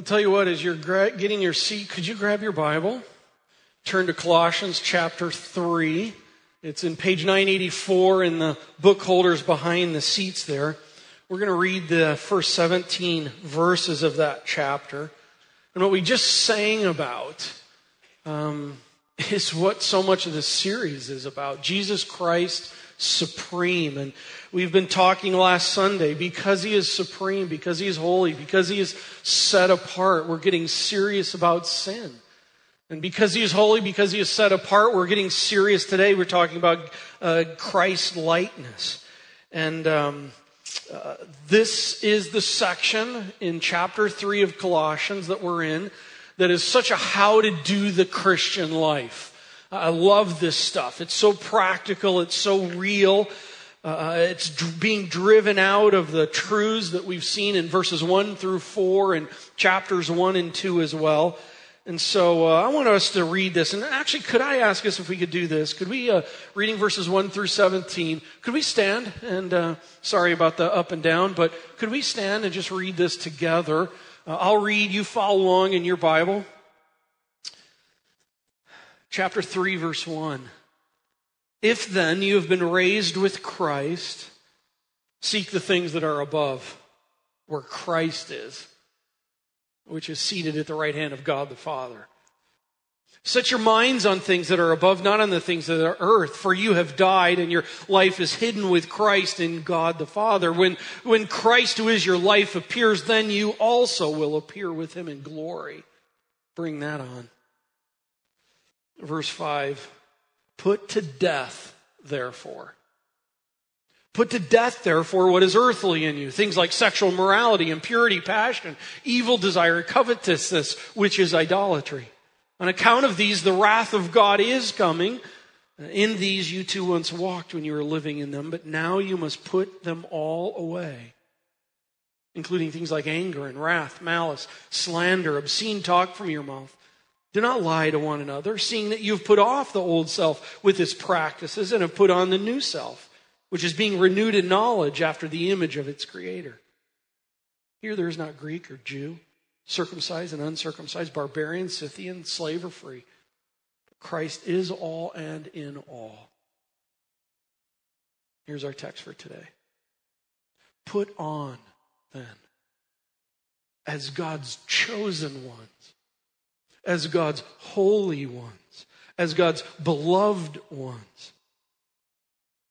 I'll tell you what, as you're gra- getting your seat, could you grab your Bible? Turn to Colossians chapter 3. It's in page 984 in the book holders behind the seats there. We're going to read the first 17 verses of that chapter. And what we just sang about um, is what so much of this series is about Jesus Christ supreme. And we've been talking last Sunday because he is supreme, because he is holy, because he is set apart, we're getting serious about sin. And because he is holy, because he is set apart, we're getting serious today. We're talking about uh, Christ likeness. And um, uh, this is the section in chapter 3 of Colossians that we're in that is such a how to do the Christian life. I love this stuff. It's so practical, it's so real. Uh, it's d- being driven out of the truths that we've seen in verses 1 through 4 and chapters 1 and 2 as well. And so uh, I want us to read this. And actually, could I ask us if we could do this? Could we, uh, reading verses 1 through 17, could we stand? And uh, sorry about the up and down, but could we stand and just read this together? Uh, I'll read, you follow along in your Bible. Chapter 3, verse 1. If then you have been raised with Christ, seek the things that are above, where Christ is which is seated at the right hand of God the Father. Set your minds on things that are above, not on the things that are earth, for you have died and your life is hidden with Christ in God the Father. When, when Christ, who is your life, appears, then you also will appear with him in glory. Bring that on. Verse 5 Put to death, therefore, Put to death, therefore, what is earthly in you. Things like sexual morality, impurity, passion, evil desire, covetousness, which is idolatry. On account of these, the wrath of God is coming. In these you too once walked when you were living in them, but now you must put them all away, including things like anger and wrath, malice, slander, obscene talk from your mouth. Do not lie to one another, seeing that you've put off the old self with its practices and have put on the new self which is being renewed in knowledge after the image of its creator. Here there is not Greek or Jew, circumcised and uncircumcised, barbarian, Scythian, slave or free. Christ is all and in all. Here's our text for today. Put on, then, as God's chosen ones, as God's holy ones, as God's beloved ones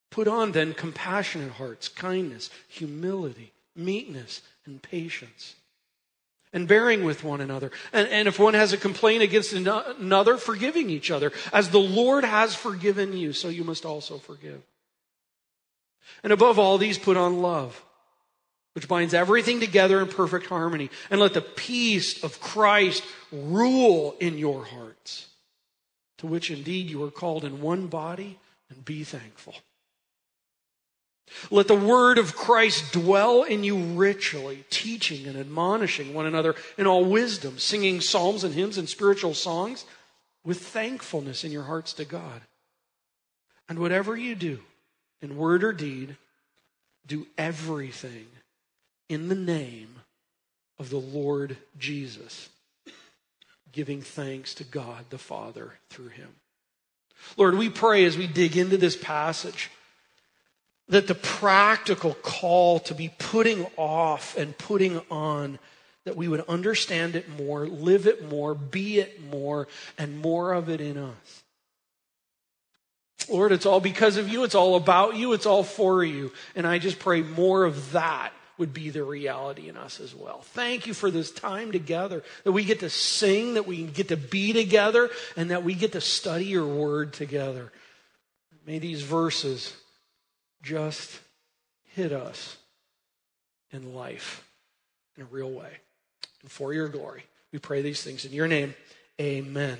Put on then compassionate hearts, kindness, humility, meekness, and patience. And bearing with one another. And, and if one has a complaint against another, forgiving each other. As the Lord has forgiven you, so you must also forgive. And above all these, put on love, which binds everything together in perfect harmony. And let the peace of Christ rule in your hearts, to which indeed you are called in one body, and be thankful. Let the word of Christ dwell in you richly, teaching and admonishing one another in all wisdom, singing psalms and hymns and spiritual songs with thankfulness in your hearts to God. And whatever you do, in word or deed, do everything in the name of the Lord Jesus, giving thanks to God the Father through him. Lord, we pray as we dig into this passage that the practical call to be putting off and putting on, that we would understand it more, live it more, be it more, and more of it in us. Lord, it's all because of you. It's all about you. It's all for you. And I just pray more of that would be the reality in us as well. Thank you for this time together, that we get to sing, that we get to be together, and that we get to study your word together. May these verses just hit us in life in a real way. And for your glory, we pray these things in your name. Amen.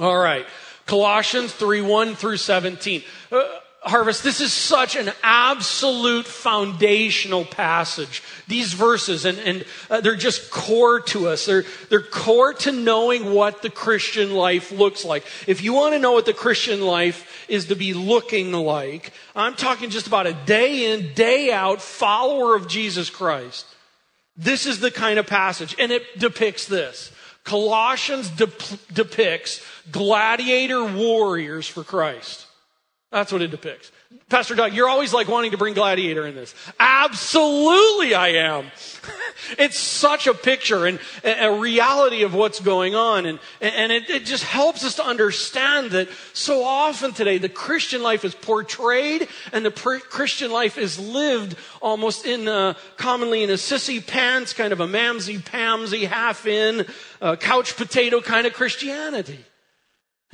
All right. Colossians 3 1 through 17. Uh, Harvest, this is such an absolute foundational passage. These verses, and, and uh, they're just core to us. They're, they're core to knowing what the Christian life looks like. If you want to know what the Christian life is to be looking like, I'm talking just about a day in, day out follower of Jesus Christ. This is the kind of passage, and it depicts this. Colossians de- depicts gladiator warriors for Christ. That's what it depicts. Pastor Doug, you're always like wanting to bring gladiator in this. Absolutely I am. it's such a picture and a reality of what's going on. And, and it, it just helps us to understand that so often today the Christian life is portrayed and the Christian life is lived almost in a, commonly in a sissy pants, kind of a mamsy pamsy, half in, uh, couch potato kind of Christianity.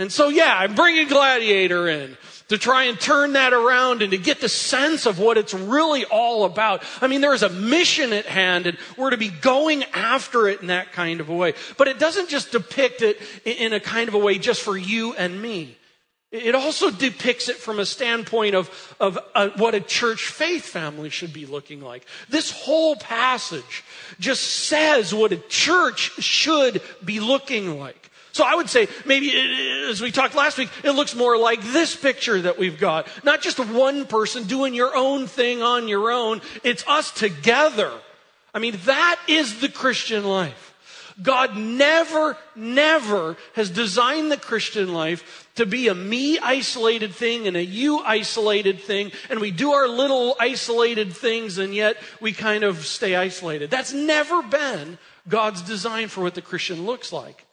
And so, yeah, I'm bringing Gladiator in to try and turn that around and to get the sense of what it's really all about. I mean, there is a mission at hand and we're to be going after it in that kind of a way. But it doesn't just depict it in a kind of a way just for you and me. It also depicts it from a standpoint of, of uh, what a church faith family should be looking like. This whole passage just says what a church should be looking like. So I would say maybe uh, as we talked last week, it looks more like this picture that we've got. Not just one person doing your own thing on your own. It's us together. I mean, that is the Christian life. God never, never has designed the Christian life to be a me isolated thing and a you isolated thing, and we do our little isolated things and yet we kind of stay isolated. That's never been God's design for what the Christian looks like.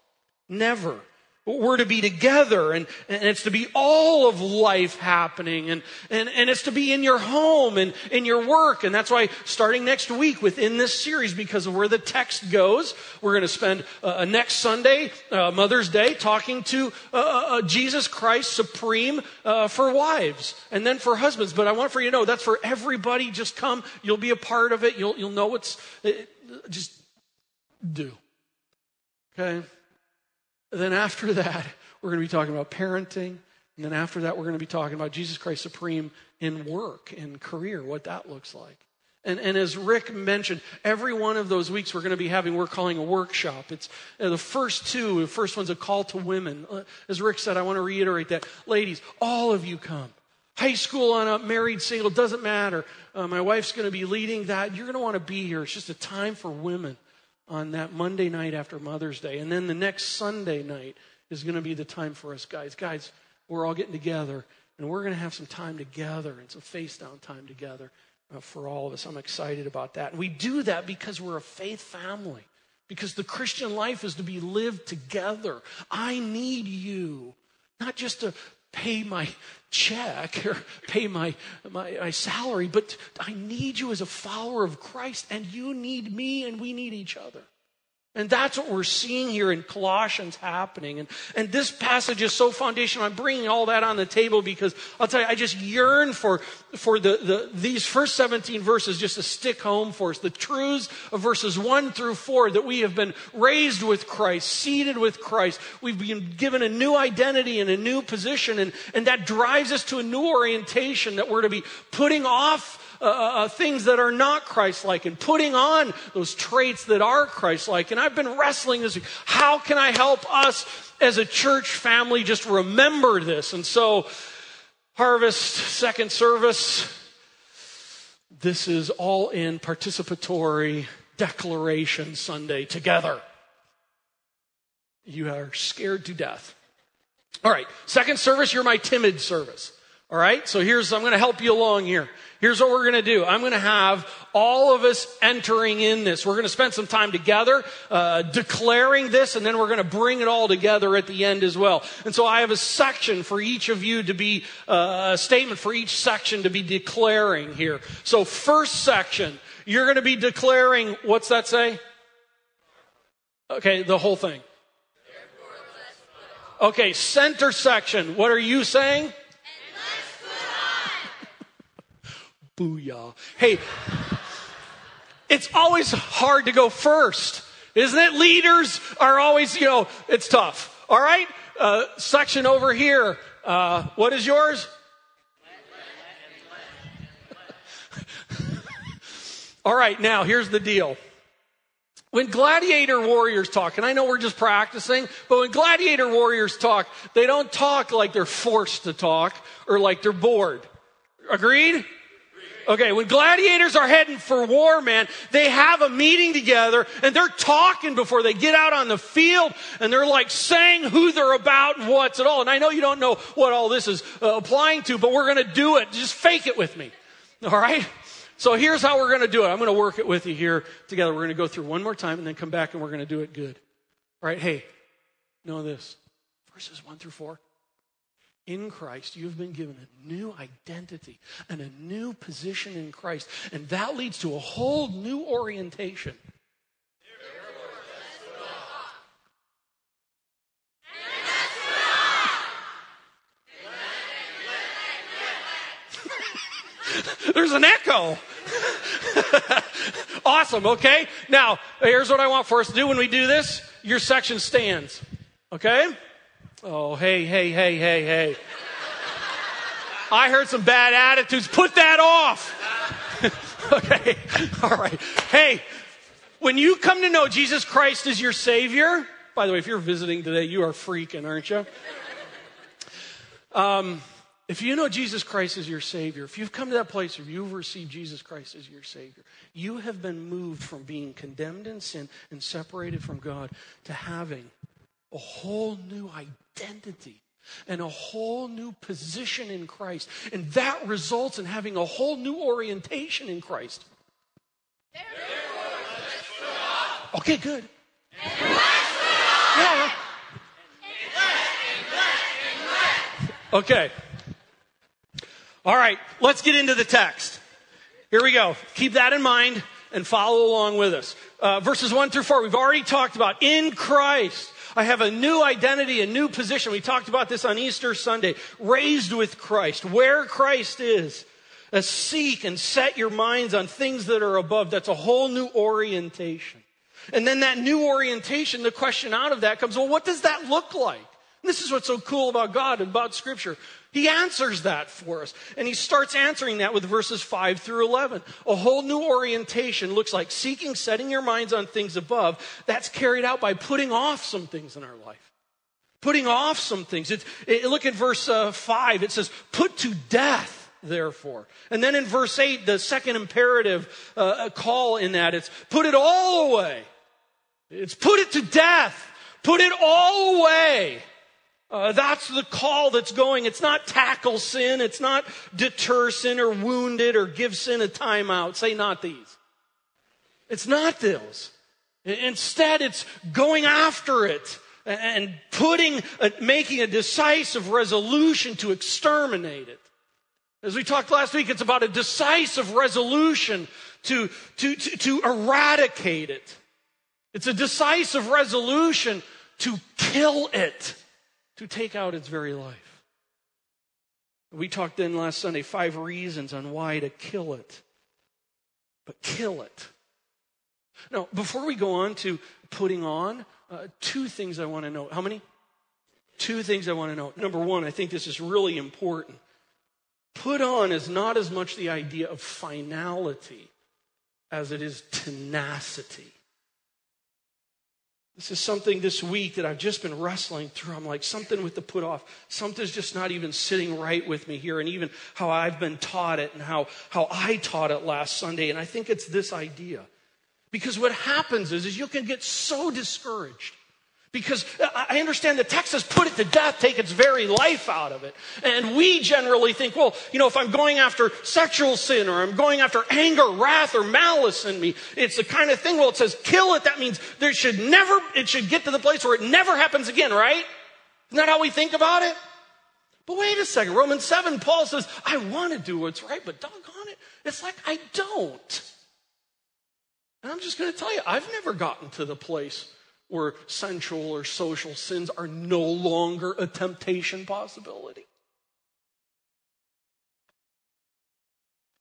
Never. We're to be together and, and it's to be all of life happening and, and, and it's to be in your home and in your work. And that's why starting next week within this series, because of where the text goes, we're going to spend uh, next Sunday, uh, Mother's Day, talking to uh, uh, uh Jesus Christ supreme uh, for wives and then for husbands. But I want for you to know that's for everybody. Just come. You'll be a part of it. You'll, you'll know what's, just do. Okay? Then after that, we're going to be talking about parenting. And then after that, we're going to be talking about Jesus Christ Supreme in work and career, what that looks like. And, and as Rick mentioned, every one of those weeks we're going to be having, we're calling a workshop. It's uh, the first two, the first one's a call to women. Uh, as Rick said, I want to reiterate that. Ladies, all of you come. High school on up, married, single, doesn't matter. Uh, my wife's going to be leading that. You're going to want to be here. It's just a time for women on that Monday night after Mother's Day. And then the next Sunday night is going to be the time for us guys. Guys, we're all getting together and we're going to have some time together and some face down time together uh, for all of us. I'm excited about that. And we do that because we're a faith family, because the Christian life is to be lived together. I need you, not just to pay my check or pay my, my, my, salary, but I need you as a follower of Christ, and you need me, and we need each other. And that's what we're seeing here in Colossians happening. And, and this passage is so foundational. I'm bringing all that on the table because I'll tell you, I just yearn for, for the, the, these first 17 verses just to stick home for us. The truths of verses 1 through 4 that we have been raised with Christ, seated with Christ. We've been given a new identity and a new position. And, and that drives us to a new orientation that we're to be putting off uh, uh, uh, things that are not Christ like and putting on those traits that are Christ like. And I've been wrestling this week. How can I help us as a church family just remember this? And so, harvest, second service, this is all in participatory declaration Sunday together. You are scared to death. All right, second service, you're my timid service. All right, so here's, I'm going to help you along here. Here's what we're going to do. I'm going to have all of us entering in this. We're going to spend some time together, uh, declaring this, and then we're going to bring it all together at the end as well. And so I have a section for each of you to be, uh, a statement for each section to be declaring here. So first section, you're going to be declaring, what's that say? Okay, the whole thing. Okay, center section, what are you saying? Booyah. Hey, it's always hard to go first, isn't it? Leaders are always, you know, it's tough. All right? Uh, section over here. Uh, what is yours? All right, now here's the deal. When gladiator warriors talk, and I know we're just practicing, but when gladiator warriors talk, they don't talk like they're forced to talk or like they're bored. Agreed? Okay, when gladiators are heading for war, man, they have a meeting together and they're talking before they get out on the field and they're like saying who they're about and what's at all. And I know you don't know what all this is uh, applying to, but we're going to do it. Just fake it with me. All right? So here's how we're going to do it. I'm going to work it with you here together. We're going to go through one more time and then come back and we're going to do it good. All right? Hey, know this. Verses 1 through 4 in Christ, you have been given a new identity and a new position in Christ. And that leads to a whole new orientation. There's an echo. awesome, okay? Now, here's what I want for us to do when we do this. Your section stands, okay? Oh, hey, hey, hey, hey, hey. I heard some bad attitudes. Put that off. okay. All right. Hey, when you come to know Jesus Christ as your Savior, by the way, if you're visiting today, you are freaking, aren't you? Um, if you know Jesus Christ as your Savior, if you've come to that place where you've received Jesus Christ as your Savior, you have been moved from being condemned in sin and separated from God to having a whole new identity and a whole new position in Christ. And that results in having a whole new orientation in Christ. Okay, good. Yeah. Okay. All right, let's get into the text. Here we go. Keep that in mind and follow along with us. Uh, verses 1 through 4, we've already talked about in Christ. I have a new identity, a new position. We talked about this on Easter Sunday. Raised with Christ, where Christ is. Uh, seek and set your minds on things that are above. That's a whole new orientation. And then that new orientation, the question out of that comes, well, what does that look like? And this is what's so cool about God and about Scripture. He answers that for us. And he starts answering that with verses 5 through 11. A whole new orientation looks like seeking, setting your minds on things above. That's carried out by putting off some things in our life. Putting off some things. It, it, look at verse uh, 5. It says, put to death, therefore. And then in verse 8, the second imperative uh, call in that, it's put it all away. It's put it to death. Put it all away. Uh, that's the call that's going. It's not tackle sin. It's not deter sin or wound it or give sin a timeout. Say not these. It's not those. Instead, it's going after it and putting, making a decisive resolution to exterminate it. As we talked last week, it's about a decisive resolution to, to, to, to eradicate it. It's a decisive resolution to kill it to take out its very life. We talked then last Sunday five reasons on why to kill it. But kill it. Now, before we go on to putting on, uh, two things I want to know. How many? Two things I want to know. Number one, I think this is really important. Put on is not as much the idea of finality as it is tenacity. This is something this week that I've just been wrestling through. I'm like, something with the put off. Something's just not even sitting right with me here, and even how I've been taught it and how, how I taught it last Sunday. And I think it's this idea. Because what happens is, is you can get so discouraged because I understand the text put it to death, take its very life out of it. And we generally think, well, you know, if I'm going after sexual sin or I'm going after anger, wrath, or malice in me, it's the kind of thing, well, it says kill it. That means there should never, it should get to the place where it never happens again, right? Isn't that how we think about it? But wait a second. Romans 7, Paul says, I want to do what's right, but doggone it, it's like I don't. And I'm just going to tell you, I've never gotten to the place where sensual or social sins are no longer a temptation possibility.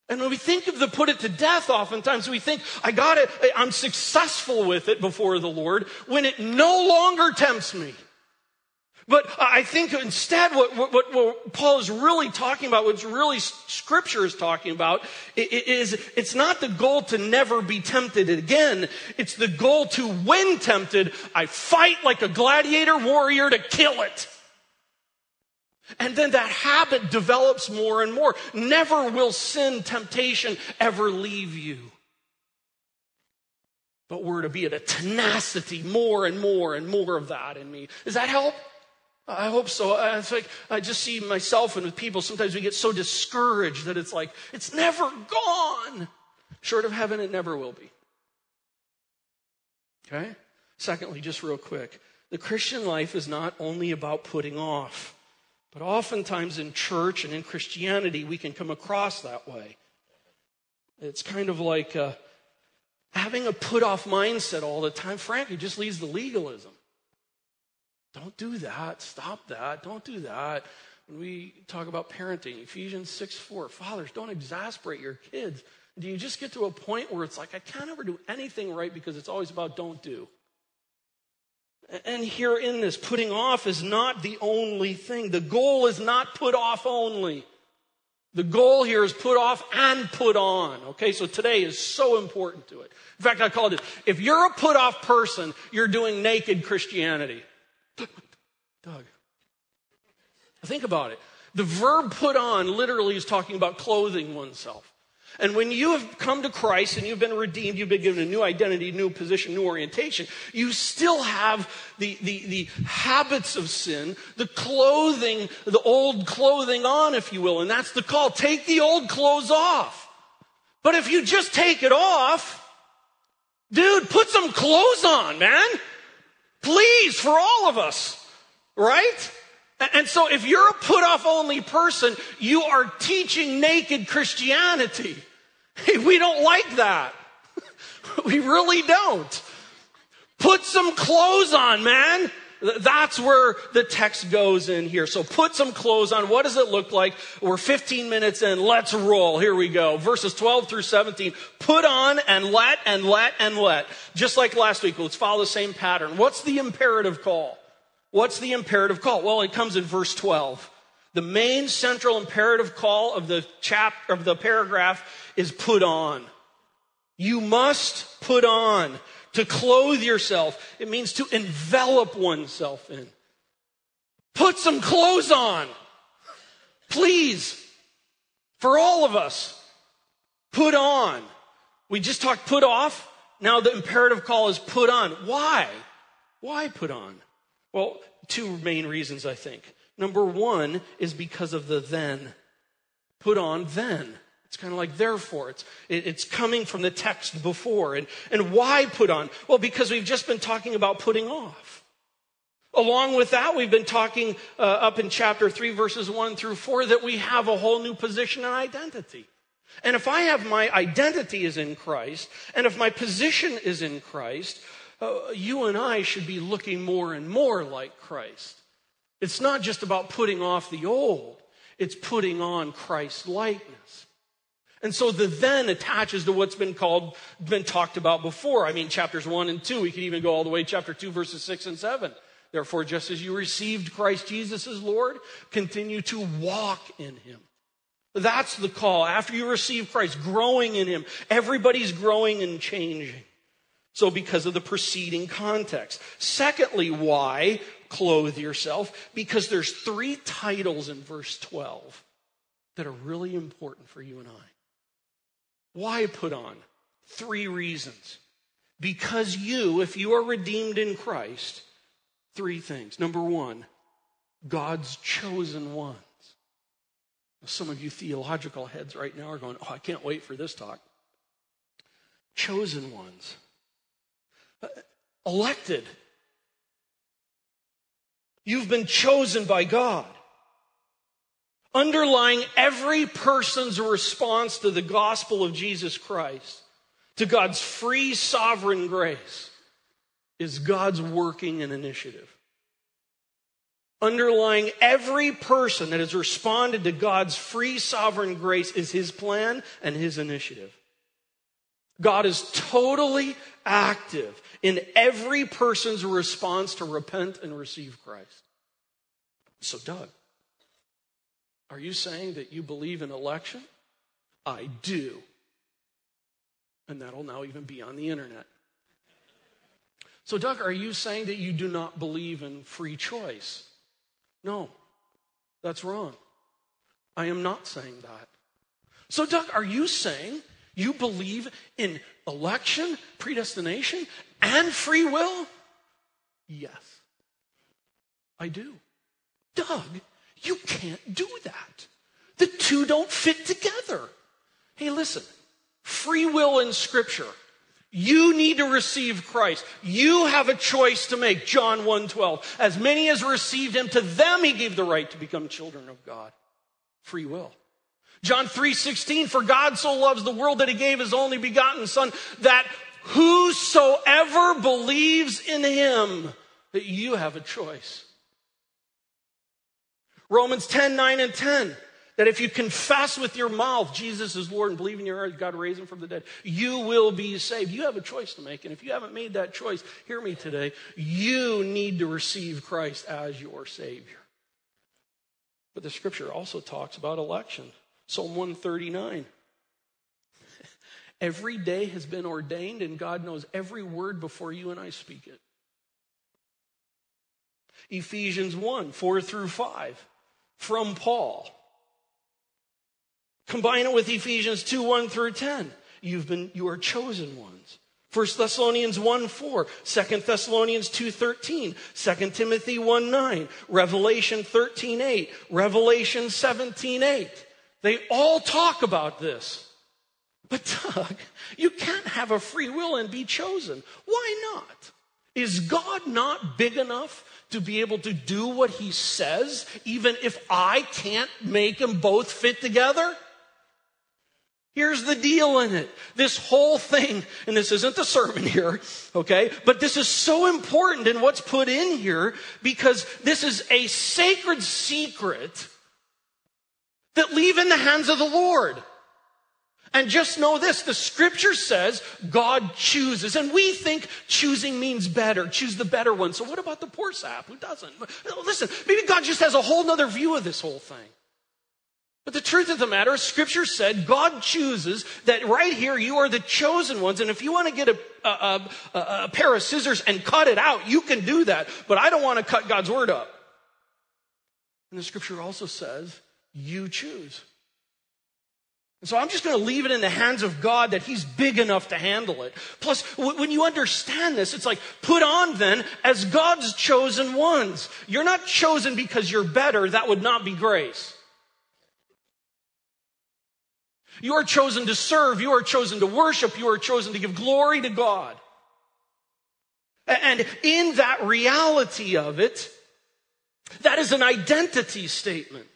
And when we think of the put it to death, oftentimes we think, I got it, I'm successful with it before the Lord when it no longer tempts me. But I think instead what, what, what, Paul is really talking about, what really scripture is talking about, is it's not the goal to never be tempted again. It's the goal to, when tempted, I fight like a gladiator warrior to kill it. And then that habit develops more and more. Never will sin, temptation ever leave you. But we're to be at a tenacity, more and more and more of that in me. Does that help? I hope so. It's like I just see myself and with people, sometimes we get so discouraged that it's like, it's never gone. Short of heaven, it never will be. Okay? Secondly, just real quick, the Christian life is not only about putting off, but oftentimes in church and in Christianity, we can come across that way. It's kind of like uh, having a put off mindset all the time, frankly, just leads to legalism. Don't do that. Stop that. Don't do that. When we talk about parenting, Ephesians 6 4, fathers, don't exasperate your kids. Do you just get to a point where it's like, I can't ever do anything right because it's always about don't do? And here in this, putting off is not the only thing. The goal is not put off only. The goal here is put off and put on. Okay, so today is so important to it. In fact, I call it this. If you're a put off person, you're doing naked Christianity. Doug, think about it. The verb put on literally is talking about clothing oneself. And when you have come to Christ and you've been redeemed, you've been given a new identity, new position, new orientation, you still have the, the, the habits of sin, the clothing, the old clothing on, if you will. And that's the call. Take the old clothes off. But if you just take it off, dude, put some clothes on, man. Please, for all of us. Right? And so if you're a put off only person, you are teaching naked Christianity. Hey, we don't like that. we really don't. Put some clothes on, man. That's where the text goes in here. So put some clothes on. What does it look like? We're 15 minutes in. Let's roll. Here we go. Verses 12 through 17. Put on and let and let and let. Just like last week. Let's follow the same pattern. What's the imperative call? What's the imperative call? Well, it comes in verse 12. The main central imperative call of the chapter of the paragraph is put on. You must put on. To clothe yourself, it means to envelop oneself in. Put some clothes on. Please. For all of us. Put on. We just talked put off. Now the imperative call is put on. Why? Why put on? Well, two main reasons, I think. Number one is because of the then. Put on then. It's kind of like therefore. It's, it's coming from the text before. And, and why put on? Well, because we've just been talking about putting off. Along with that, we've been talking uh, up in chapter 3, verses 1 through 4, that we have a whole new position and identity. And if I have my identity is in Christ, and if my position is in Christ, uh, you and I should be looking more and more like Christ. It's not just about putting off the old, it's putting on Christ's likeness. And so the then attaches to what's been called, been talked about before. I mean, chapters one and two, we could even go all the way chapter two, verses six and seven. Therefore, just as you received Christ Jesus as Lord, continue to walk in him. That's the call. After you receive Christ, growing in him, everybody's growing and changing. So, because of the preceding context. Secondly, why clothe yourself? Because there's three titles in verse 12 that are really important for you and I. Why put on? Three reasons. Because you, if you are redeemed in Christ, three things. Number one, God's chosen ones. Some of you theological heads right now are going, Oh, I can't wait for this talk. Chosen ones uh, elected. You've been chosen by God. Underlying every person's response to the gospel of Jesus Christ, to God's free sovereign grace, is God's working and initiative. Underlying every person that has responded to God's free sovereign grace is his plan and his initiative. God is totally active in every person's response to repent and receive Christ. So, Doug, are you saying that you believe in election? I do. And that'll now even be on the internet. So, Doug, are you saying that you do not believe in free choice? No. That's wrong. I am not saying that. So, Doug, are you saying you believe in election, predestination, and free will? Yes, I do. Doug, you can't do that. The two don't fit together. Hey, listen, free will in Scripture. You need to receive Christ. You have a choice to make. John 1:12. As many as received him, to them he gave the right to become children of God. Free will. John 3:16 for God so loves the world that he gave his only begotten son that whosoever believes in him that you have a choice. Romans 10, 9 and 10. That if you confess with your mouth Jesus is Lord and believe in your heart God raised him from the dead, you will be saved. You have a choice to make. And if you haven't made that choice, hear me today. You need to receive Christ as your Savior. But the scripture also talks about election. Psalm 139. Every day has been ordained, and God knows every word before you and I speak it. Ephesians 1 4 through 5 from Paul. Combine it with Ephesians 2 1 through 10. You've been, you are chosen ones. 1 Thessalonians 1 4, 2 Thessalonians 2 13, 2 Timothy 1 9, Revelation 13 8, Revelation 17 8. They all talk about this. But Doug, you can't have a free will and be chosen. Why not? Is God not big enough to be able to do what he says, even if I can't make them both fit together? Here's the deal in it. This whole thing, and this isn't the sermon here, okay? But this is so important in what's put in here because this is a sacred secret that leave in the hands of the Lord. And just know this the scripture says God chooses. And we think choosing means better, choose the better one. So, what about the poor sap who doesn't? Oh, listen, maybe God just has a whole other view of this whole thing. But the truth of the matter is, Scripture said God chooses that right here you are the chosen ones. And if you want to get a, a, a, a, pair of scissors and cut it out, you can do that. But I don't want to cut God's word up. And the Scripture also says, you choose. So I'm just going to leave it in the hands of God that He's big enough to handle it. Plus, when you understand this, it's like, put on then as God's chosen ones. You're not chosen because you're better. That would not be grace. You are chosen to serve. You are chosen to worship. You are chosen to give glory to God. And in that reality of it, that is an identity statement.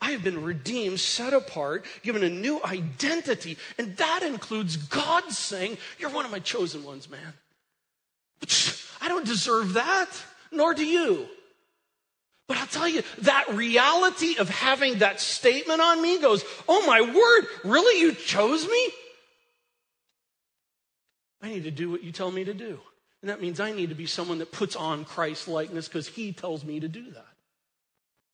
I have been redeemed, set apart, given a new identity. And that includes God saying, You're one of my chosen ones, man. But I don't deserve that, nor do you. But I'll tell you, that reality of having that statement on me goes, oh my word, really you chose me? I need to do what you tell me to do. And that means I need to be someone that puts on Christ likeness because he tells me to do that.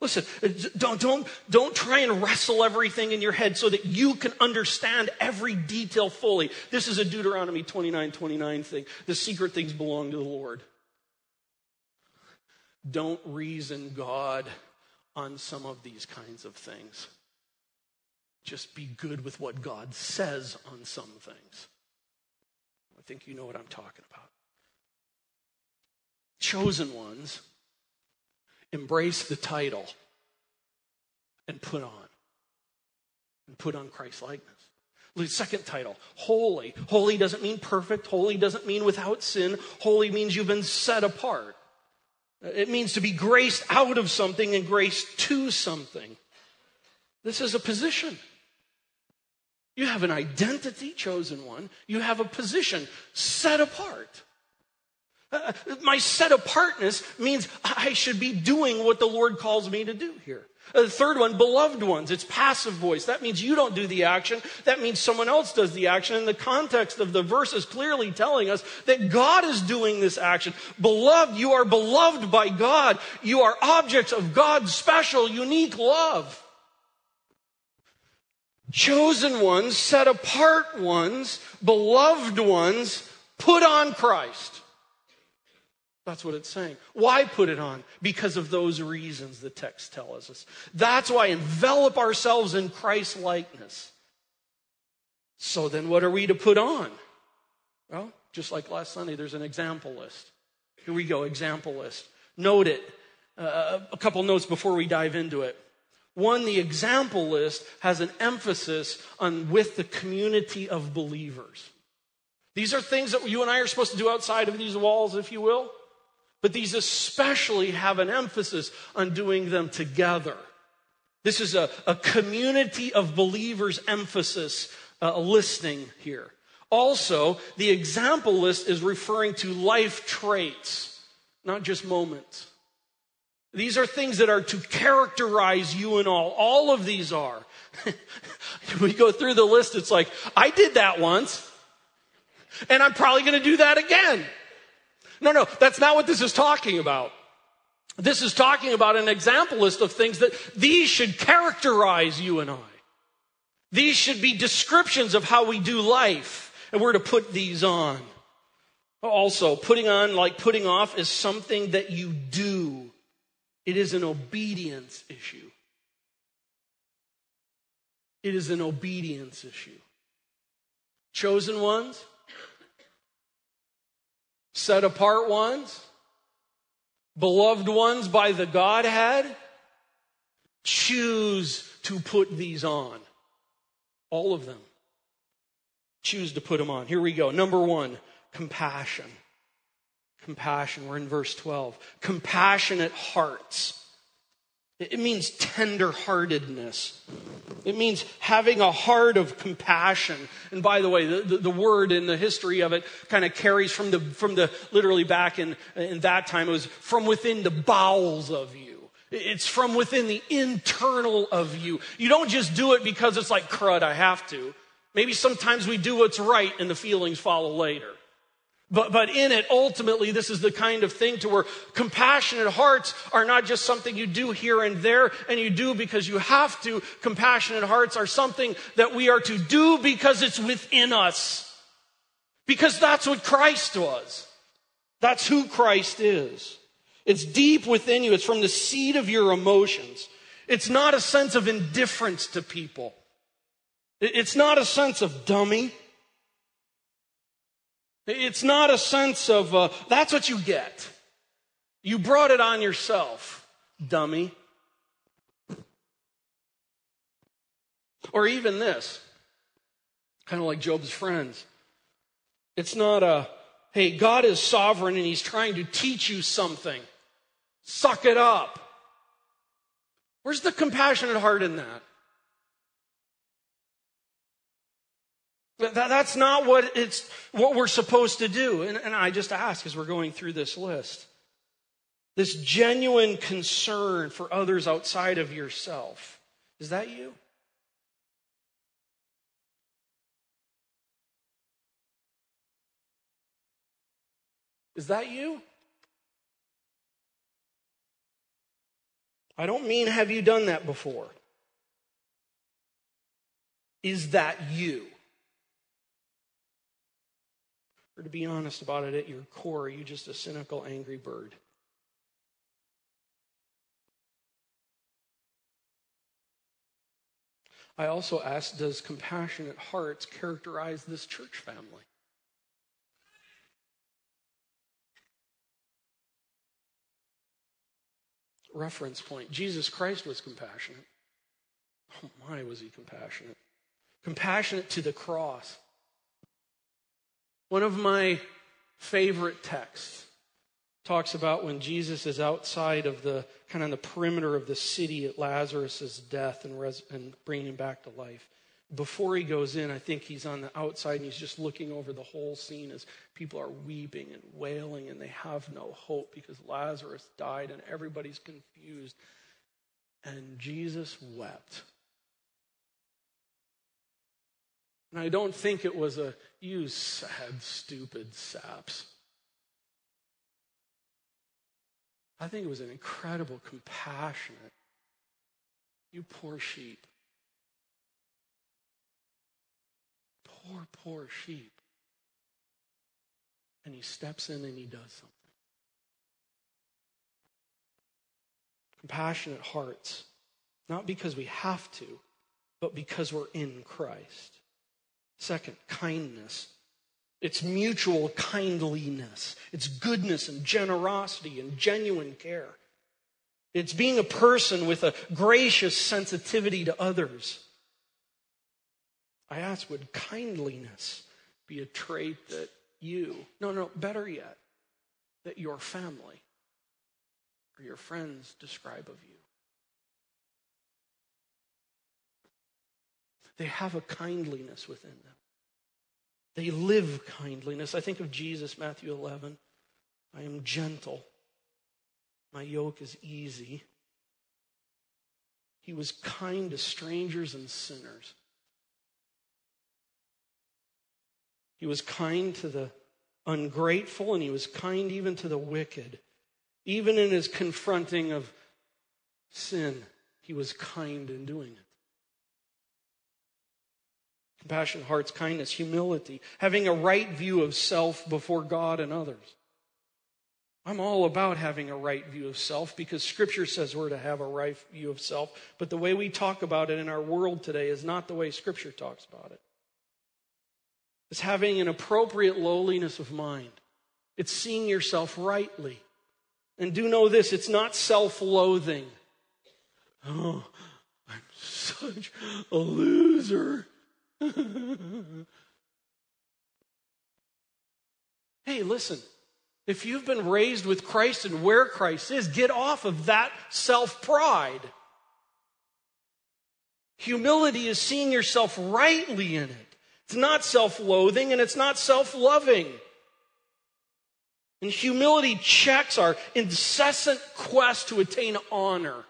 Listen, uh, don't, don't, don't try and wrestle everything in your head so that you can understand every detail fully. This is a Deuteronomy 29 29 thing. The secret things belong to the Lord. Don't reason God on some of these kinds of things. Just be good with what God says on some things. I think you know what I'm talking about. Chosen ones embrace the title and put on. And put on Christ likeness. The second title, holy. Holy doesn't mean perfect. Holy doesn't mean without sin. Holy means you've been set apart. It means to be graced out of something and graced to something. This is a position. You have an identity, chosen one. You have a position, set apart. Uh, my set apartness means I should be doing what the Lord calls me to do here. Uh, the third one, beloved ones. It's passive voice. That means you don't do the action. That means someone else does the action. And the context of the verse is clearly telling us that God is doing this action. Beloved, you are beloved by God. You are objects of God's special, unique love. Chosen ones, set apart ones, beloved ones, put on Christ. That's what it's saying. Why put it on? Because of those reasons the text tells us. That's why envelop ourselves in Christ's likeness. So then what are we to put on? Well, just like last Sunday, there's an example list. Here we go, example list. Note it. Uh, a couple notes before we dive into it. One, the example list has an emphasis on with the community of believers. These are things that you and I are supposed to do outside of these walls, if you will. But these especially have an emphasis on doing them together. This is a, a community of believers emphasis uh, listing here. Also, the example list is referring to life traits, not just moments. These are things that are to characterize you and all. All of these are. we go through the list, it's like, I did that once, and I'm probably going to do that again. No, no, that's not what this is talking about. This is talking about an example list of things that these should characterize you and I. These should be descriptions of how we do life, and we're to put these on. Also, putting on, like putting off, is something that you do. It is an obedience issue. It is an obedience issue. Chosen ones, set apart ones, beloved ones by the Godhead, choose to put these on. All of them. Choose to put them on. Here we go. Number one, compassion. Compassion. We're in verse 12. Compassionate hearts. It means tender-heartedness. It means having a heart of compassion. And by the way, the, the, the word in the history of it kind of carries from the, from the, literally back in, in that time, it was from within the bowels of you. It's from within the internal of you. You don't just do it because it's like crud, I have to. Maybe sometimes we do what's right and the feelings follow later. But, but in it, ultimately, this is the kind of thing to where compassionate hearts are not just something you do here and there and you do because you have to. Compassionate hearts are something that we are to do because it's within us. Because that's what Christ was. That's who Christ is. It's deep within you. It's from the seed of your emotions. It's not a sense of indifference to people. It's not a sense of dummy. It's not a sense of, uh, that's what you get. You brought it on yourself, dummy. Or even this, kind of like Job's friends. It's not a, hey, God is sovereign and he's trying to teach you something. Suck it up. Where's the compassionate heart in that? That's not what it's what we're supposed to do. And, and I just ask as we're going through this list. This genuine concern for others outside of yourself. Is that you? Is that you? I don't mean have you done that before. Is that you? Or to be honest about it, at your core, are you just a cynical, angry bird? I also ask Does compassionate hearts characterize this church family? Reference point Jesus Christ was compassionate. Oh my, was he compassionate! Compassionate to the cross. One of my favorite texts talks about when Jesus is outside of the kind of the perimeter of the city at Lazarus' death and, res- and bringing him back to life. Before he goes in, I think he's on the outside and he's just looking over the whole scene as people are weeping and wailing and they have no hope because Lazarus died and everybody's confused. And Jesus wept. And I don't think it was a, you sad, stupid saps. I think it was an incredible, compassionate, you poor sheep. Poor, poor sheep. And he steps in and he does something. compassionate hearts, not because we have to, but because we're in Christ. Second, kindness. It's mutual kindliness. It's goodness and generosity and genuine care. It's being a person with a gracious sensitivity to others. I ask, would kindliness be a trait that you, no, no, better yet, that your family or your friends describe of you? They have a kindliness within them. They live kindliness. I think of Jesus, Matthew 11. I am gentle. My yoke is easy. He was kind to strangers and sinners. He was kind to the ungrateful and he was kind even to the wicked. Even in his confronting of sin, he was kind in doing it. Compassion, hearts, kindness, humility, having a right view of self before God and others. I'm all about having a right view of self because Scripture says we're to have a right view of self. But the way we talk about it in our world today is not the way Scripture talks about it. It's having an appropriate lowliness of mind. It's seeing yourself rightly. And do know this it's not self loathing. Oh, I'm such a loser. hey, listen. If you've been raised with Christ and where Christ is, get off of that self pride. Humility is seeing yourself rightly in it. It's not self loathing and it's not self loving. And humility checks our incessant quest to attain honor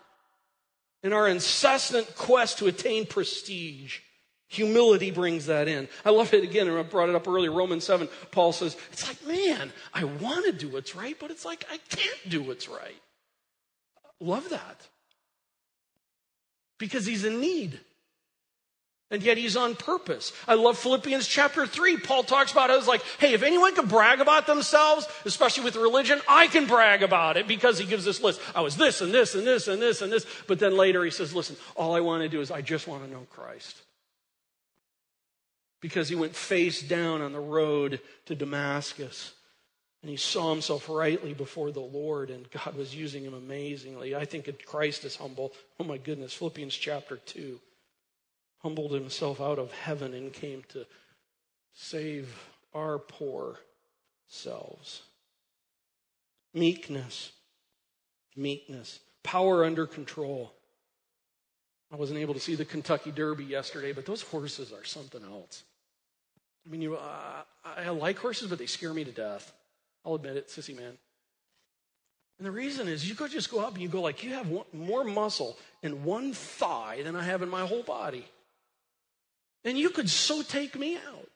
and our incessant quest to attain prestige. Humility brings that in. I love it again, and I brought it up earlier. Romans 7, Paul says, It's like, man, I want to do what's right, but it's like, I can't do what's right. Love that. Because he's in need. And yet he's on purpose. I love Philippians chapter 3. Paul talks about it as like, hey, if anyone can brag about themselves, especially with religion, I can brag about it because he gives this list. I was this and this and this and this and this. But then later he says, listen, all I want to do is I just want to know Christ. Because he went face down on the road to Damascus. And he saw himself rightly before the Lord, and God was using him amazingly. I think Christ is humble. Oh my goodness, Philippians chapter 2 humbled himself out of heaven and came to save our poor selves. Meekness. Meekness. Power under control. I wasn't able to see the Kentucky Derby yesterday, but those horses are something else. I mean, you, uh, I like horses, but they scare me to death. I'll admit it, sissy man. And the reason is you could just go up and you go like, you have one, more muscle in one thigh than I have in my whole body. And you could so take me out.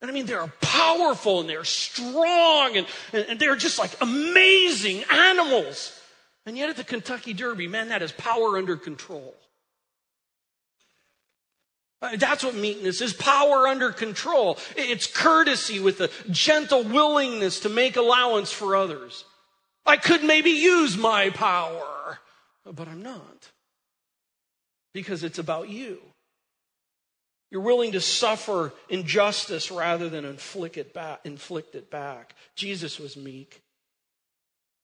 And I mean, they're powerful and they're strong and, and, they're just like amazing animals. And yet at the Kentucky Derby, man, that is power under control. Uh, that's what meekness is power under control. It's courtesy with a gentle willingness to make allowance for others. I could maybe use my power, but I'm not. Because it's about you. You're willing to suffer injustice rather than inflict it back. Inflict it back. Jesus was meek.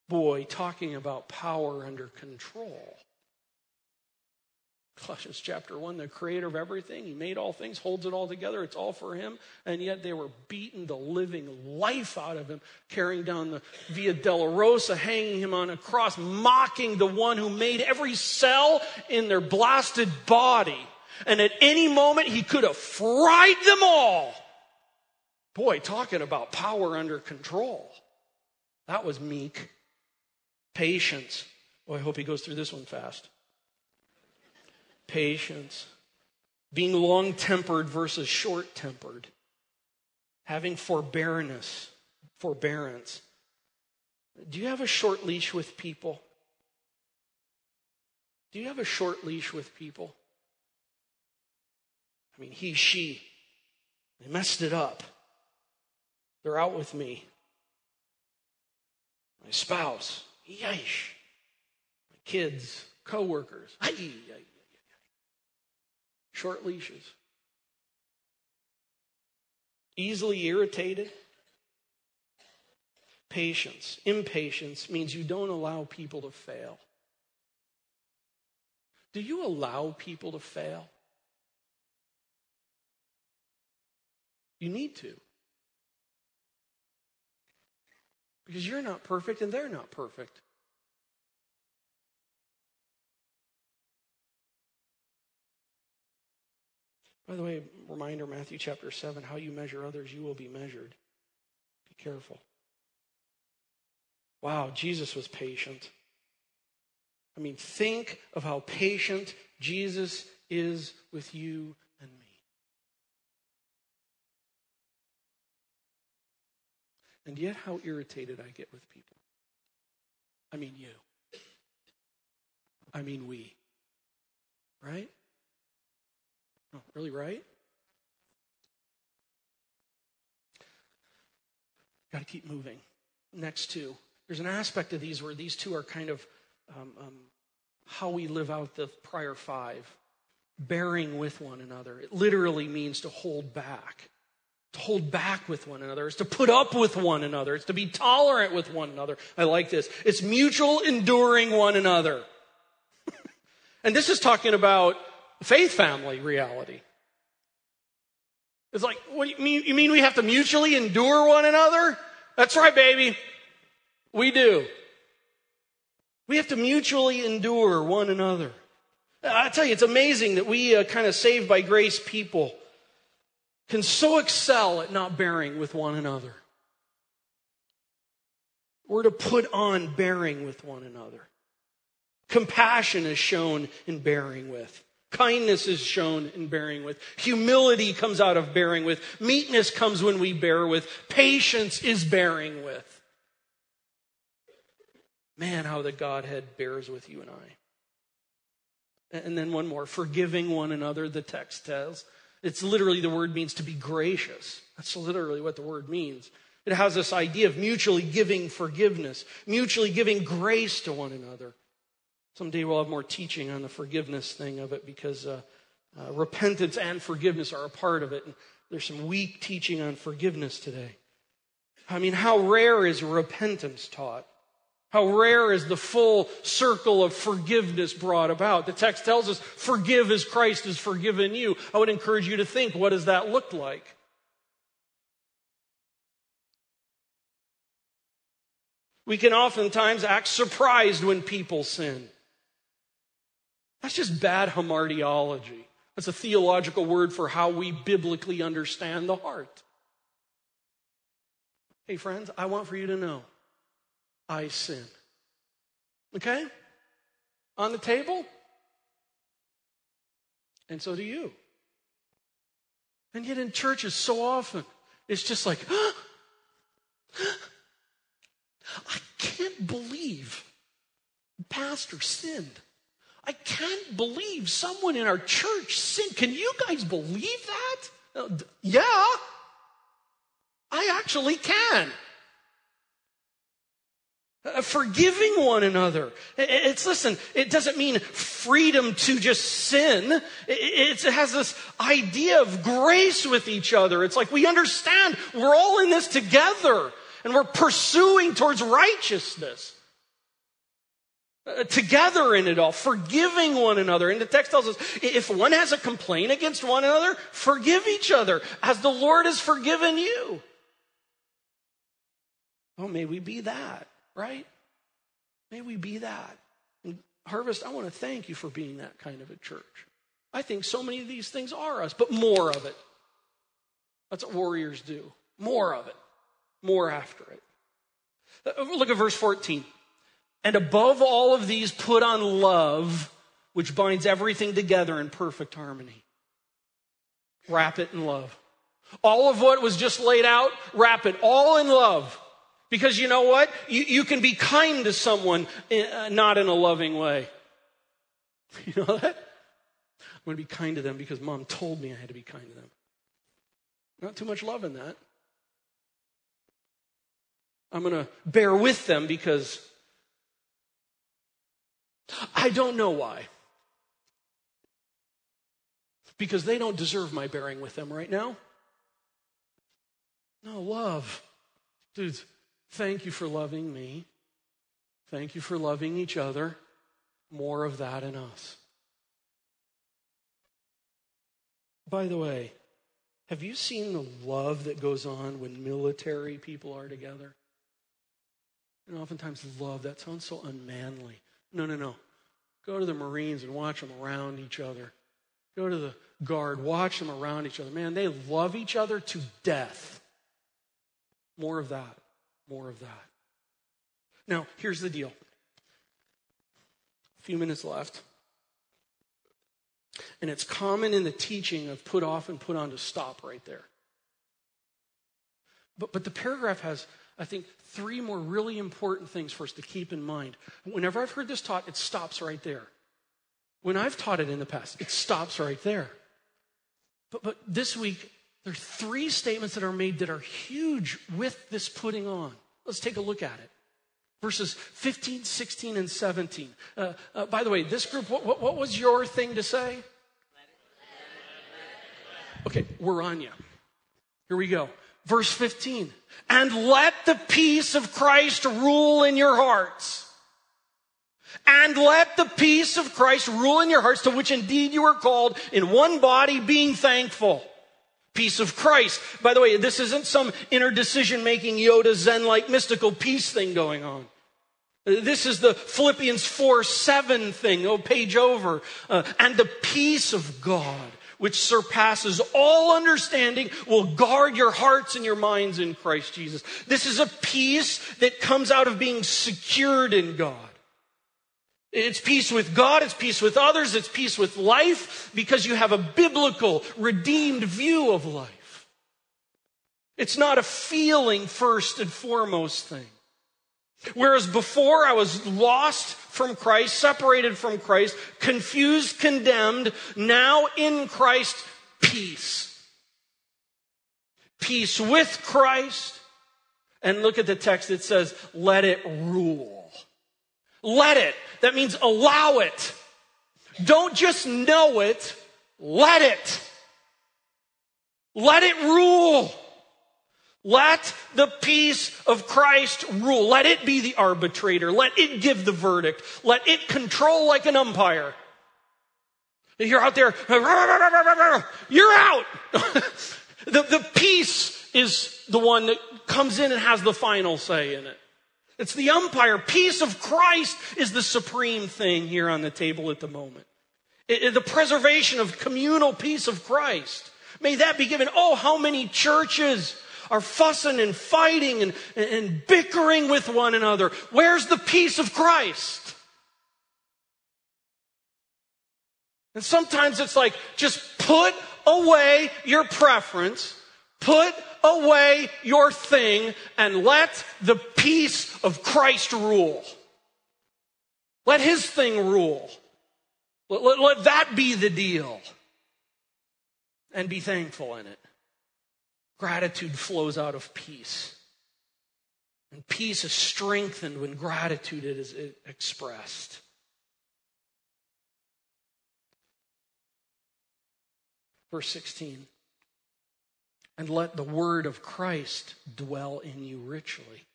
Boy, talking about power under control. Colossians chapter 1, the creator of everything, he made all things, holds it all together, it's all for him. And yet they were beating the living life out of him, carrying down the Via Dolorosa, hanging him on a cross, mocking the one who made every cell in their blasted body. And at any moment, he could have fried them all. Boy, talking about power under control. That was meek. Patience. Oh, I hope he goes through this one fast. Patience. Being long tempered versus short tempered. Having forbearance. Forbearance. Do you have a short leash with people? Do you have a short leash with people? I mean, he, she, they messed it up. They're out with me. My spouse, yeesh. My kids, coworkers. Short leashes. Easily irritated. Patience. Impatience means you don't allow people to fail. Do you allow people to fail? You need to. Because you're not perfect and they're not perfect. By the way, reminder Matthew chapter 7 how you measure others, you will be measured. Be careful. Wow, Jesus was patient. I mean, think of how patient Jesus is with you and me. And yet, how irritated I get with people. I mean, you. I mean, we. Right? Oh, really, right? Got to keep moving. Next two. There's an aspect of these where these two are kind of um, um, how we live out the prior five bearing with one another. It literally means to hold back. To hold back with one another. It's to put up with one another. It's to be tolerant with one another. I like this. It's mutual enduring one another. and this is talking about faith family reality. It's like, what you mean? You mean we have to mutually endure one another? That's right, baby. We do. We have to mutually endure one another. I tell you, it's amazing that we uh, kind of saved by grace people can so excel at not bearing with one another. We're to put on bearing with one another. Compassion is shown in bearing with. Kindness is shown in bearing with. Humility comes out of bearing with. Meekness comes when we bear with. Patience is bearing with. Man, how the Godhead bears with you and I. And then one more forgiving one another, the text tells. It's literally the word means to be gracious. That's literally what the word means. It has this idea of mutually giving forgiveness, mutually giving grace to one another. Someday we'll have more teaching on the forgiveness thing of it because uh, uh, repentance and forgiveness are a part of it. And there's some weak teaching on forgiveness today. I mean, how rare is repentance taught? How rare is the full circle of forgiveness brought about? The text tells us, forgive as Christ has forgiven you. I would encourage you to think, what does that look like? We can oftentimes act surprised when people sin. That's just bad hamartiology. That's a theological word for how we biblically understand the heart. Hey, friends, I want for you to know I sin. Okay? On the table? And so do you. And yet in churches, so often, it's just like, I can't believe pastor sinned. I can't believe someone in our church sinned. Can you guys believe that? Uh, yeah, I actually can. Uh, forgiving one another. It's, listen, it doesn't mean freedom to just sin. It has this idea of grace with each other. It's like we understand we're all in this together and we're pursuing towards righteousness. Uh, together in it all, forgiving one another. And the text tells us if one has a complaint against one another, forgive each other as the Lord has forgiven you. Oh, may we be that, right? May we be that. And Harvest, I want to thank you for being that kind of a church. I think so many of these things are us, but more of it. That's what warriors do. More of it. More after it. Uh, look at verse 14. And above all of these, put on love, which binds everything together in perfect harmony. Wrap it in love. All of what was just laid out, wrap it all in love. Because you know what? You, you can be kind to someone, uh, not in a loving way. You know that? I'm going to be kind to them because mom told me I had to be kind to them. Not too much love in that. I'm going to bear with them because I don't know why. Because they don't deserve my bearing with them right now. No, love. Dudes, thank you for loving me. Thank you for loving each other. More of that in us. By the way, have you seen the love that goes on when military people are together? And oftentimes, love, that sounds so unmanly. No, no, no. Go to the Marines and watch them around each other. Go to the Guard, watch them around each other. Man, they love each other to death. More of that. More of that. Now, here's the deal. A few minutes left. And it's common in the teaching of put off and put on to stop right there. But, but the paragraph has, I think, three more really important things for us to keep in mind. Whenever I've heard this taught, it stops right there. When I've taught it in the past, it stops right there. But, but this week, there are three statements that are made that are huge with this putting on. Let's take a look at it. Verses 15, 16, and 17. Uh, uh, by the way, this group, what, what, what was your thing to say? Okay, we're on you. Here we go. Verse 15. And let the peace of Christ rule in your hearts. And let the peace of Christ rule in your hearts, to which indeed you are called in one body, being thankful. Peace of Christ. By the way, this isn't some inner decision making Yoda Zen like mystical peace thing going on. This is the Philippians 4 7 thing. Oh, page over. Uh, and the peace of God which surpasses all understanding, will guard your hearts and your minds in Christ Jesus. This is a peace that comes out of being secured in God. It's peace with God, it's peace with others, it's peace with life because you have a biblical, redeemed view of life. It's not a feeling first and foremost thing. Whereas before I was lost from Christ, separated from Christ, confused, condemned, now in Christ, peace. Peace with Christ. And look at the text, it says, let it rule. Let it. That means allow it. Don't just know it, let it. Let it rule. Let the peace of Christ rule. Let it be the arbitrator. Let it give the verdict. Let it control like an umpire. You're out there, you're out. the, the peace is the one that comes in and has the final say in it. It's the umpire. Peace of Christ is the supreme thing here on the table at the moment. It, it, the preservation of communal peace of Christ. May that be given. Oh, how many churches are fussing and fighting and, and bickering with one another. Where's the peace of Christ? And sometimes it's like, just put away your preference, put away your thing, and let the peace of Christ rule. Let his thing rule. Let, let, let that be the deal. And be thankful in it. Gratitude flows out of peace. And peace is strengthened when gratitude is expressed. Verse 16. And let the word of Christ dwell in you richly,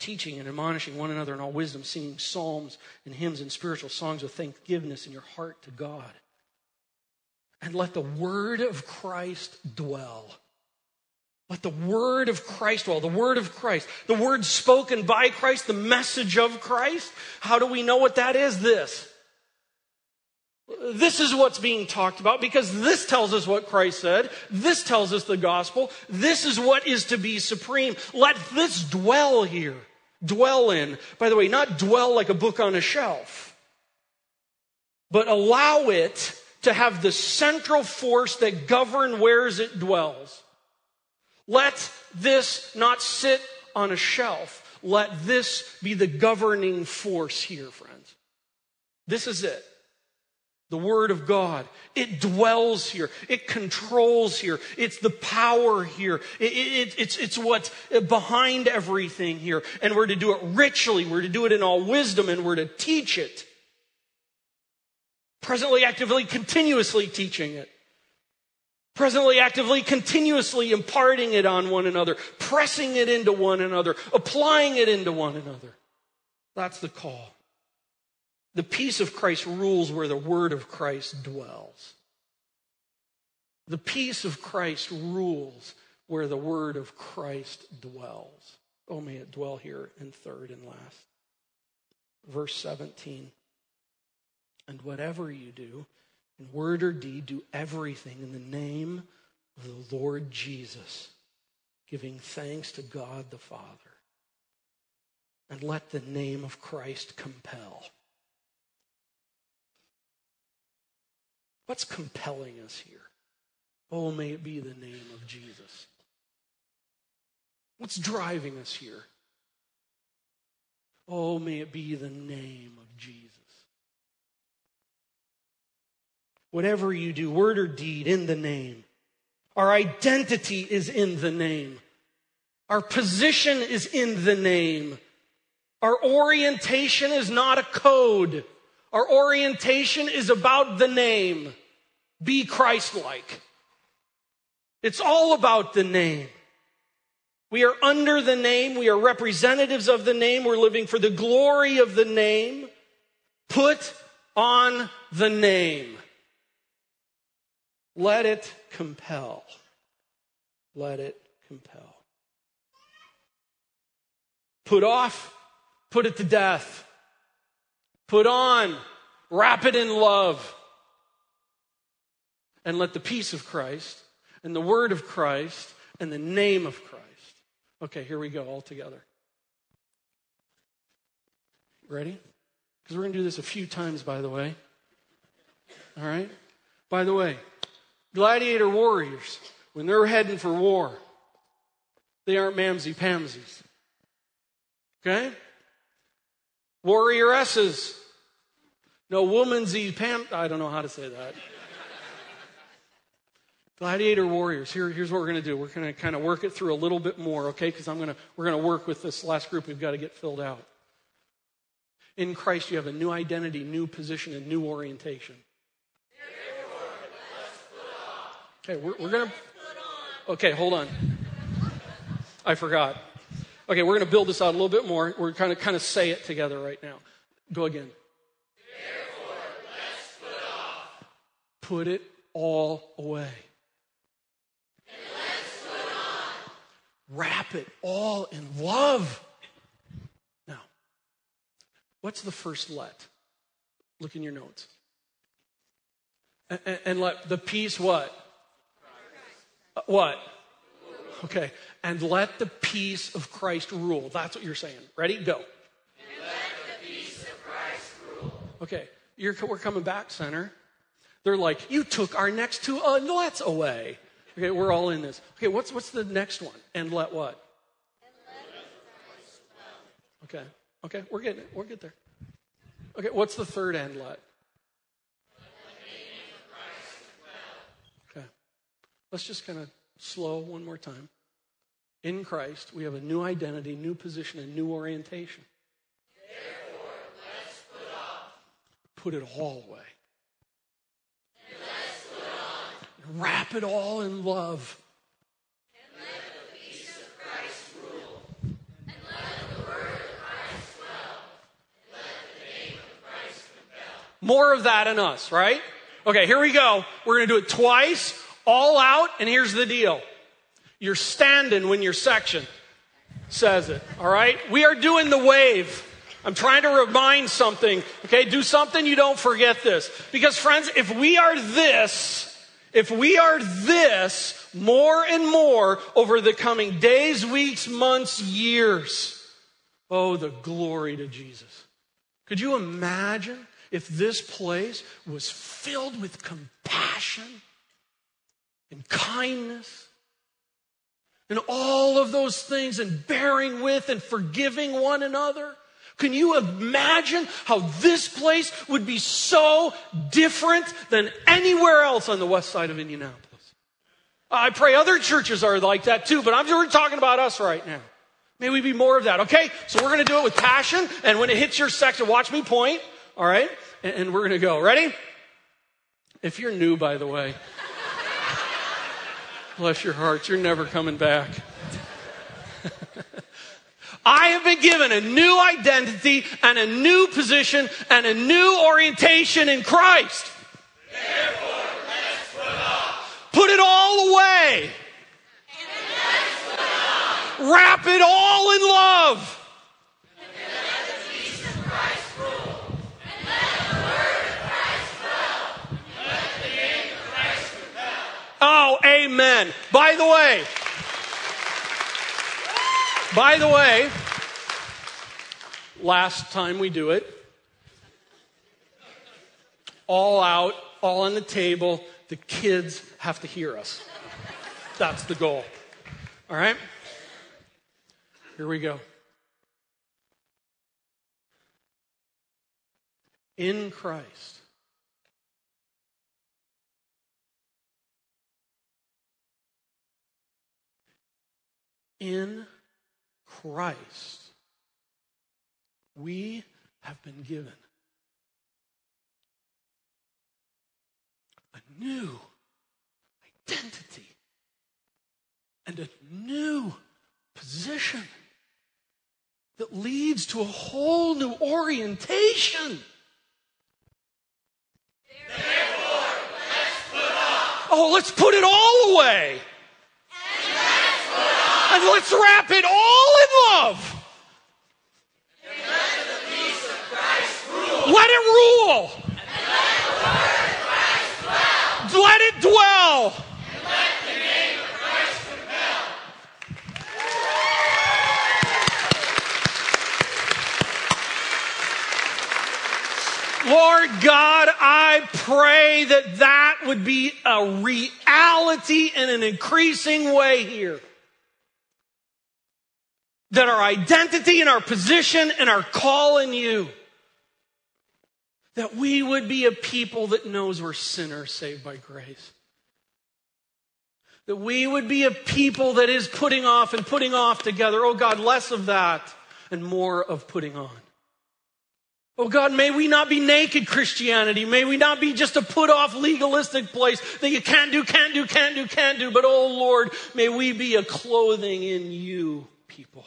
teaching and admonishing one another in all wisdom, singing psalms and hymns and spiritual songs with thanksgiving in your heart to God. And let the word of Christ dwell let the word of Christ well, the word of Christ, the word spoken by Christ, the message of Christ. How do we know what that is? This. This is what's being talked about because this tells us what Christ said. This tells us the gospel. This is what is to be supreme. Let this dwell here. Dwell in. By the way, not dwell like a book on a shelf, but allow it to have the central force that govern where it dwells. Let this not sit on a shelf. Let this be the governing force here, friends. This is it. The Word of God. It dwells here. It controls here. It's the power here. It, it, it's, it's what's behind everything here. And we're to do it richly. We're to do it in all wisdom and we're to teach it. presently, actively, continuously teaching it. Presently, actively, continuously imparting it on one another, pressing it into one another, applying it into one another. That's the call. The peace of Christ rules where the word of Christ dwells. The peace of Christ rules where the word of Christ dwells. Oh, may it dwell here in third and last. Verse 17. And whatever you do, in word or deed, do everything in the name of the Lord Jesus, giving thanks to God the Father. And let the name of Christ compel. What's compelling us here? Oh, may it be the name of Jesus. What's driving us here? Oh, may it be the name of Jesus. Whatever you do, word or deed, in the name. Our identity is in the name. Our position is in the name. Our orientation is not a code. Our orientation is about the name. Be Christ like. It's all about the name. We are under the name. We are representatives of the name. We're living for the glory of the name. Put on the name. Let it compel. Let it compel. Put off, put it to death. Put on, wrap it in love. And let the peace of Christ and the word of Christ and the name of Christ Okay, here we go all together. Ready? Because we're going to do this a few times, by the way. All right? By the way, gladiator warriors, when they're heading for war, they aren't mamsy pamsies. Okay? Warrioresses, no womansy pam. I don't know how to say that. Gladiator warriors, here, here's what we're going to do. We're going to kind of work it through a little bit more, okay? Because I'm going to, we're going to work with this last group we've got to get filled out. In Christ, you have a new identity, new position, and new orientation. Okay, we're, we're going to. Okay, hold on. I forgot. Okay, we're going to build this out a little bit more. We're kind of kind of say it together right now. Go again. Therefore, let's put off. put it all away. wrap it all in love. Now, what's the first let? Look in your notes. And, and let the peace what? Uh, what? Okay. And let the peace of Christ rule. That's what you're saying. Ready? Go. Okay. You're, we're coming back, center. They're like, you took our next two uh, lets away. Okay, we're all in this. Okay, what's what's the next one? And let what? Okay, okay, we're getting it. We're get there. Okay, what's the third and let? Let's just kind of slow one more time. In Christ, we have a new identity, new position, and new orientation. Therefore, let's put, off. put it all away. wrap it all in love. More of that in us, right? Okay, here we go. We're going to do it twice, all out, and here's the deal. You're standing when your section says it, all right? We are doing the wave. I'm trying to remind something, okay? Do something you don't forget this. Because, friends, if we are this, if we are this more and more over the coming days, weeks, months, years, oh, the glory to Jesus. Could you imagine if this place was filled with compassion and kindness and all of those things and bearing with and forgiving one another? Can you imagine how this place would be so different than anywhere else on the west side of Indianapolis? I pray other churches are like that too, but I'm just talking about us right now. May we be more of that, okay? So we're to do it with passion, and when it hits your section, watch me point, all right? And, we're to go. Ready? If you're new, by the way, bless your hearts, you're never coming back. I have been given a new identity and a new position and a new orientation in Christ. Put it all away. Wrap it all in love. Oh, amen. By the way, by the way, last time we do it, all out, all on the table, the kids have to hear us. That's the goal. All right? Here we go. In Christ. In Christ, we have been given a new identity and a new position that leads to a whole new orientation. Therefore, let's put off. Oh, let's put it all away. And let's put off. And let's wrap it all in love. Let it rule. Let. Let it dwell. Lord God, I pray that that would be a reality in an increasing way here. That our identity and our position and our call in you, that we would be a people that knows we're sinners saved by grace. That we would be a people that is putting off and putting off together. Oh God, less of that and more of putting on. Oh God, may we not be naked Christianity. May we not be just a put off legalistic place that you can't do, can't do, can't do, can't do. But oh Lord, may we be a clothing in you people.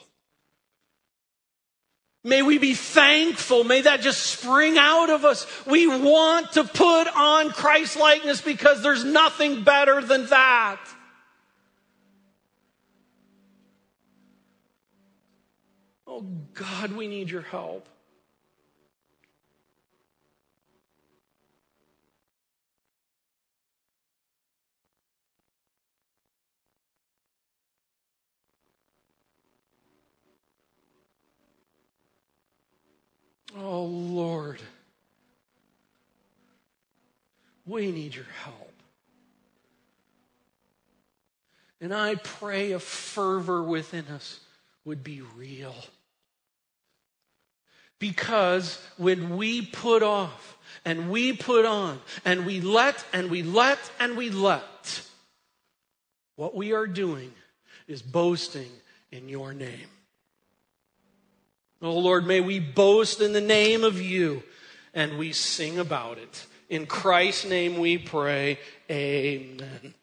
May we be thankful. May that just spring out of us. We want to put on Christ likeness because there's nothing better than that. Oh God, we need your help. Oh Lord, we need your help. And I pray a fervor within us would be real. Because when we put off and we put on and we let and we let and we let, what we are doing is boasting in your name. Oh Lord, may we boast in the name of you and we sing about it. In Christ's name we pray. Amen.